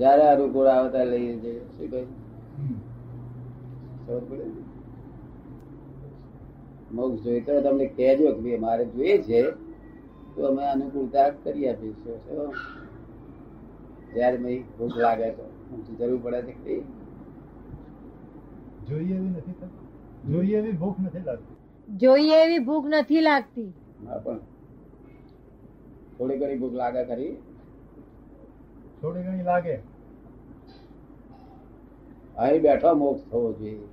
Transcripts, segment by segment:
જયારે અનુકૂળ આવે ત્યારે લઈએ છીએ શું કહ્યું ખબર પડે? મોક્ષ જોઈએ. તો તમને કહેજો કે ભાઈ મારે જોઈએ છે તો અમે અનુકૂળતા કરી આપીશું શું? જયારે મેં ભૂખ લાગે તો. જરૂર પડે છે કે જોઈએ એવી નથી જોઈએ એવી ભૂખ નથી લાગતી. જોઈએ એવી ભૂખ નથી લાગતી. હા પણ થોડી ઘણી ભૂખ લાગે ખરી? થોડી ઘણી લાગે. અહીં બેઠો મોક્ષ થવો જોઈએ.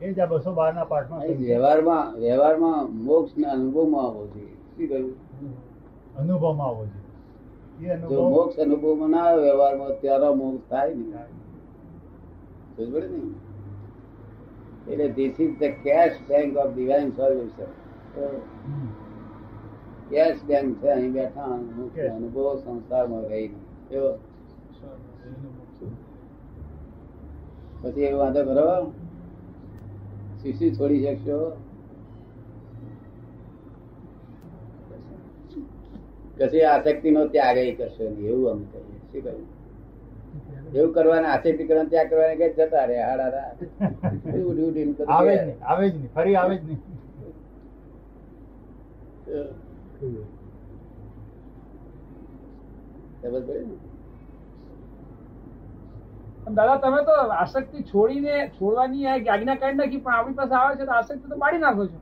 એ જ બસો બાર ના પાઠમાં વ્યવહારમાં વ્યવહારમાં મોક્ષ ના અનુભવમાં આવવો જોઈએ. શું કહ્યું? અનુભવમાં આવવો જોઈએ. જો અનુભવ મોક્ષ અનુભવમાં ના આવે વ્યવહારમાં ત્યારે મોક્ષ થાય ને સમજ ને? એટલે this is the cash bank of divine solution. Cash bank છે અહીં બેઠા અનુભવ સંસારમાં રહી એવો. પછી એવું વાંધો કરો. શીશી છોડી શકશો. કશી આસક્તિ નો ત્યાગ કરશો નહીં એવું અમે કહીએ. શું કહ્યું? એવું કરવાના આસક્તિ કરવાનું ત્યાગ કરવાને કઈ જતા રે. હાડા ઉડી ઉડી આવે જ નહીં આવે જ નહીં ફરી આવે જ નહીં. ખબર પડે ને? પણ દાદા તમે તો આસક્તિ છોડીને છોડવાની આજ્ઞા કાઢી નાખી પણ આપણી પાસે આવે છે તો આસક્તિ તો પાડી નાખો છો?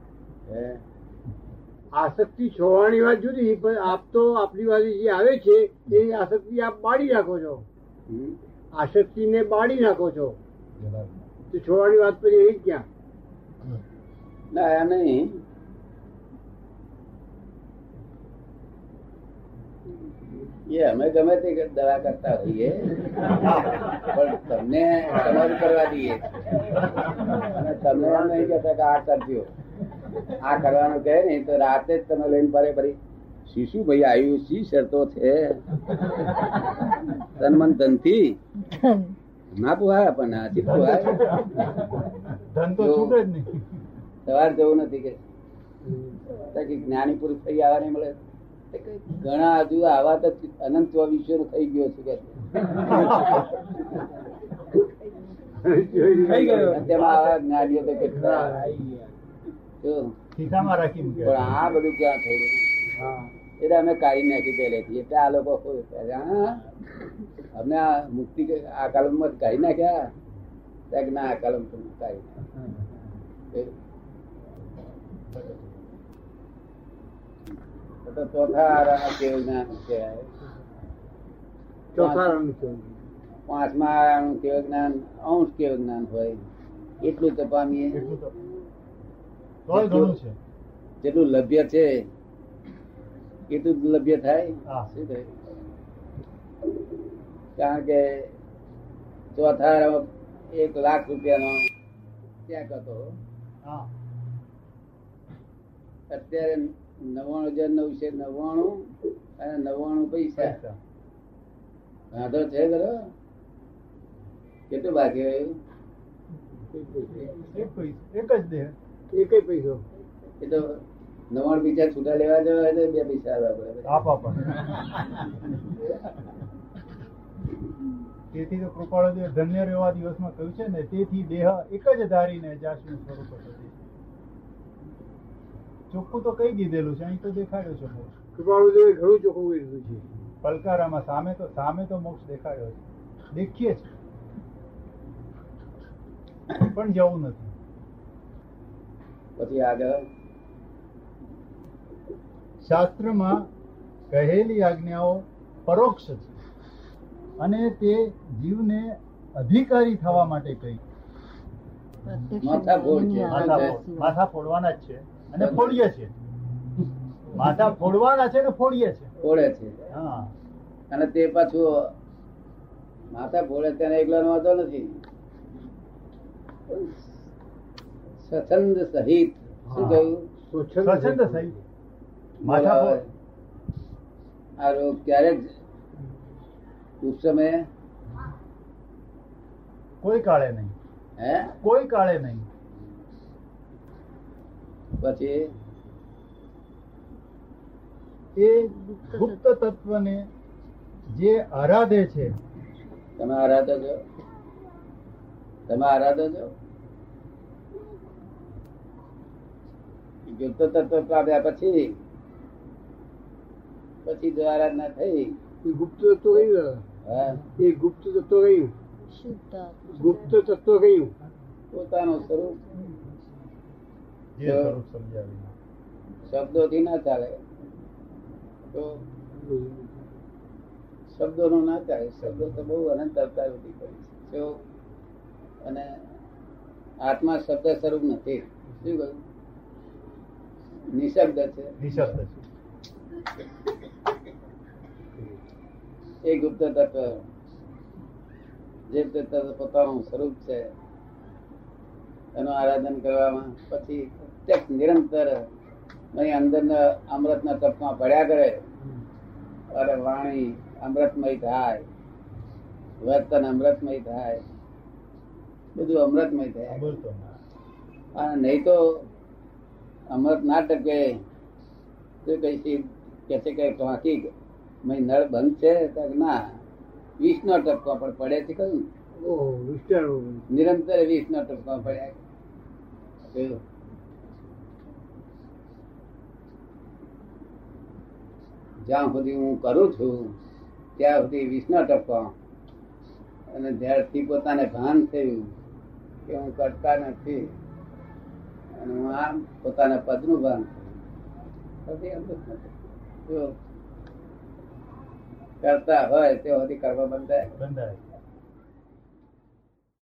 આસક્તિ છોડવાની વાત જુદી પણ આપ તો આપણી પાસે જે આવે છે એ આસક્તિ આપ બાળી નાખો છો? આસક્તિને બાળી નાખો છો. તો છોડવાની વાત પછી એ ક્યાં? ના નહીં. એ અમે ગમે તે દવા કરતા હોઈએ. પણ તમને તમારું કરવા દઈએ. અને તમને એમ નહીં કહેતા કે આ કરજો. આ કરવાનું કહે ને તો રાતે જ તમે લઈને ફરે ફરી. શિશુ ભાઈ આવ્યું શી શરતો છે. તન મન ધનથી ના પુહાય પણ પુહાય. ધન તો છૂટે જ નહીં. સવાર જવું નથી કે. જ્ઞાની પુરુષ થઈ આવવા નહીં મળે. ઘણા હજુ આવા તો અનંત વિશ્વ થઈ ગયો છે કે આ બધું ક્યાં થયું એટલે અમે કાઢી નાખી પહેલેથી. એટલે આ લોકો અમને આ મુક્તિ કે- આ કલમમાં કાઢી નાખ્યા. ના આ કલમ કાઢી નાખ્યા. તો ચોથા કેવું કહેવાય? ચોથા પાંચમા આરાનું કેવું જ્ઞાન? અંશ કેવું જ્ઞાન હોય? એટલું તો પામીએ. જેટલું લભ્ય છે એટલું લભ્ય થાય. શું થાય કારણ કે ચોથા એક લાખ રૂપિયાનો ચેક હતો હા. અત્યારે નવ્વાણું હજાર નવસો નવ્વાણું અને નવ્વાણું પૈસા. વાંધો છે ખરો? કેટલું બાકી રહ્યું? એક જ દે. એક પૈસો. એ તો નવ્વાણું પૈસા છૂટા લેવા જવા હોય તો બે પૈસા આવ્યા પડે. તેથી તો કૃપાળુદેવ ધન્ય રહેવા દિવસમાં કહ્યું છે ને તેથી દેહ એક જ ધારીને જાશું સ્વરૂપ થતી ચોખ્ખું તો કઈ દીધેલું છે અહીં તો દેખાડ્યો છે મોક્ષ. કૃપાળુદેવે ઘણું ચોખ્ખું કીધું છે. પલકારામાં સામે તો સામે તો મોક્ષ દેખાડ્યો છે. દેખીએ છે પણ જવું નથી. પછી આગળ? શાસ્ત્રમાં કહેલી આજ્ઞાઓ પરોક્ષ છે. અને તે જીવને અધિકારી થવા માટે કહી. માથા ફોડવાના જ છે. અને ફોડીએ છે માથા ફોડવાના છે ને ફોડીએ છે ફોડે છે. હા. અને તે પાછું માથા ફોડે તેને એકલાનો વાંધો નથી. સ્વચ્છંદ સહિત શું. કહ્યું? સ્વચ્છંદ સહી માથા આ રોગ ક્યારે જ ઉપસમયે કોઈ કાળે નહીં. હે? કોઈ કાળે નહીં. પછી એ ગુપ્ત તત્વને જે આરાધે છે. તમે આરાધો છો? તમે આરાધો છો? ગુપ્ત તત્વ પામ્યા પછી પછી જો આરાધના થઈ. એ ગુપ્ત તત્વ કયું? હા. એ ગુપ્ત તત્વ કયું? ગુપ્ત તત્વ કયું? પોતાનું સ્વરૂપ. શબ્દોથી ના ચાલે. તો નો ના ચાલે. શબ્દો તો બહુ અનંત અવતાર ઊભી કરી છે. અને આત્મા શબ્દ સ્વરૂપ નથી. શું કહ્યું? નિશબ્દ છે. નિશબ્દ છે. એ ગુપ્ત તત્વ જે પોતાનું સ્વરૂપ છે. એનું આરાધન કરવામાં પછી નિરંતર અહીં અંદરના અમૃતના તપમાં પડ્યા કરે અરે વાણી અમૃતમય થાય વર્તન અમૃતમય થાય બધું અમૃતમય થાય. અને નહીં તો અમૃત ના ટકે તો કઈ કે છે કે વાંકી મય નળ બંધ છે તો ના વીસ નો ટપકો પણ પડે છે વિસ્તાર નિરંતર વીસ નો ટપકો પડ્યા જોયું? સુધી હું કરું છું, ત્યાં સુધી વિષ્ણુ ટપકો અને જ્યારથી પોતાને ભાન થયું કે હું કરતા નથી, અને હું આમ પોતાના પદનું ભાન થયું કરતા હોય, તે સુધી કરવા બંધાય. બંધાય.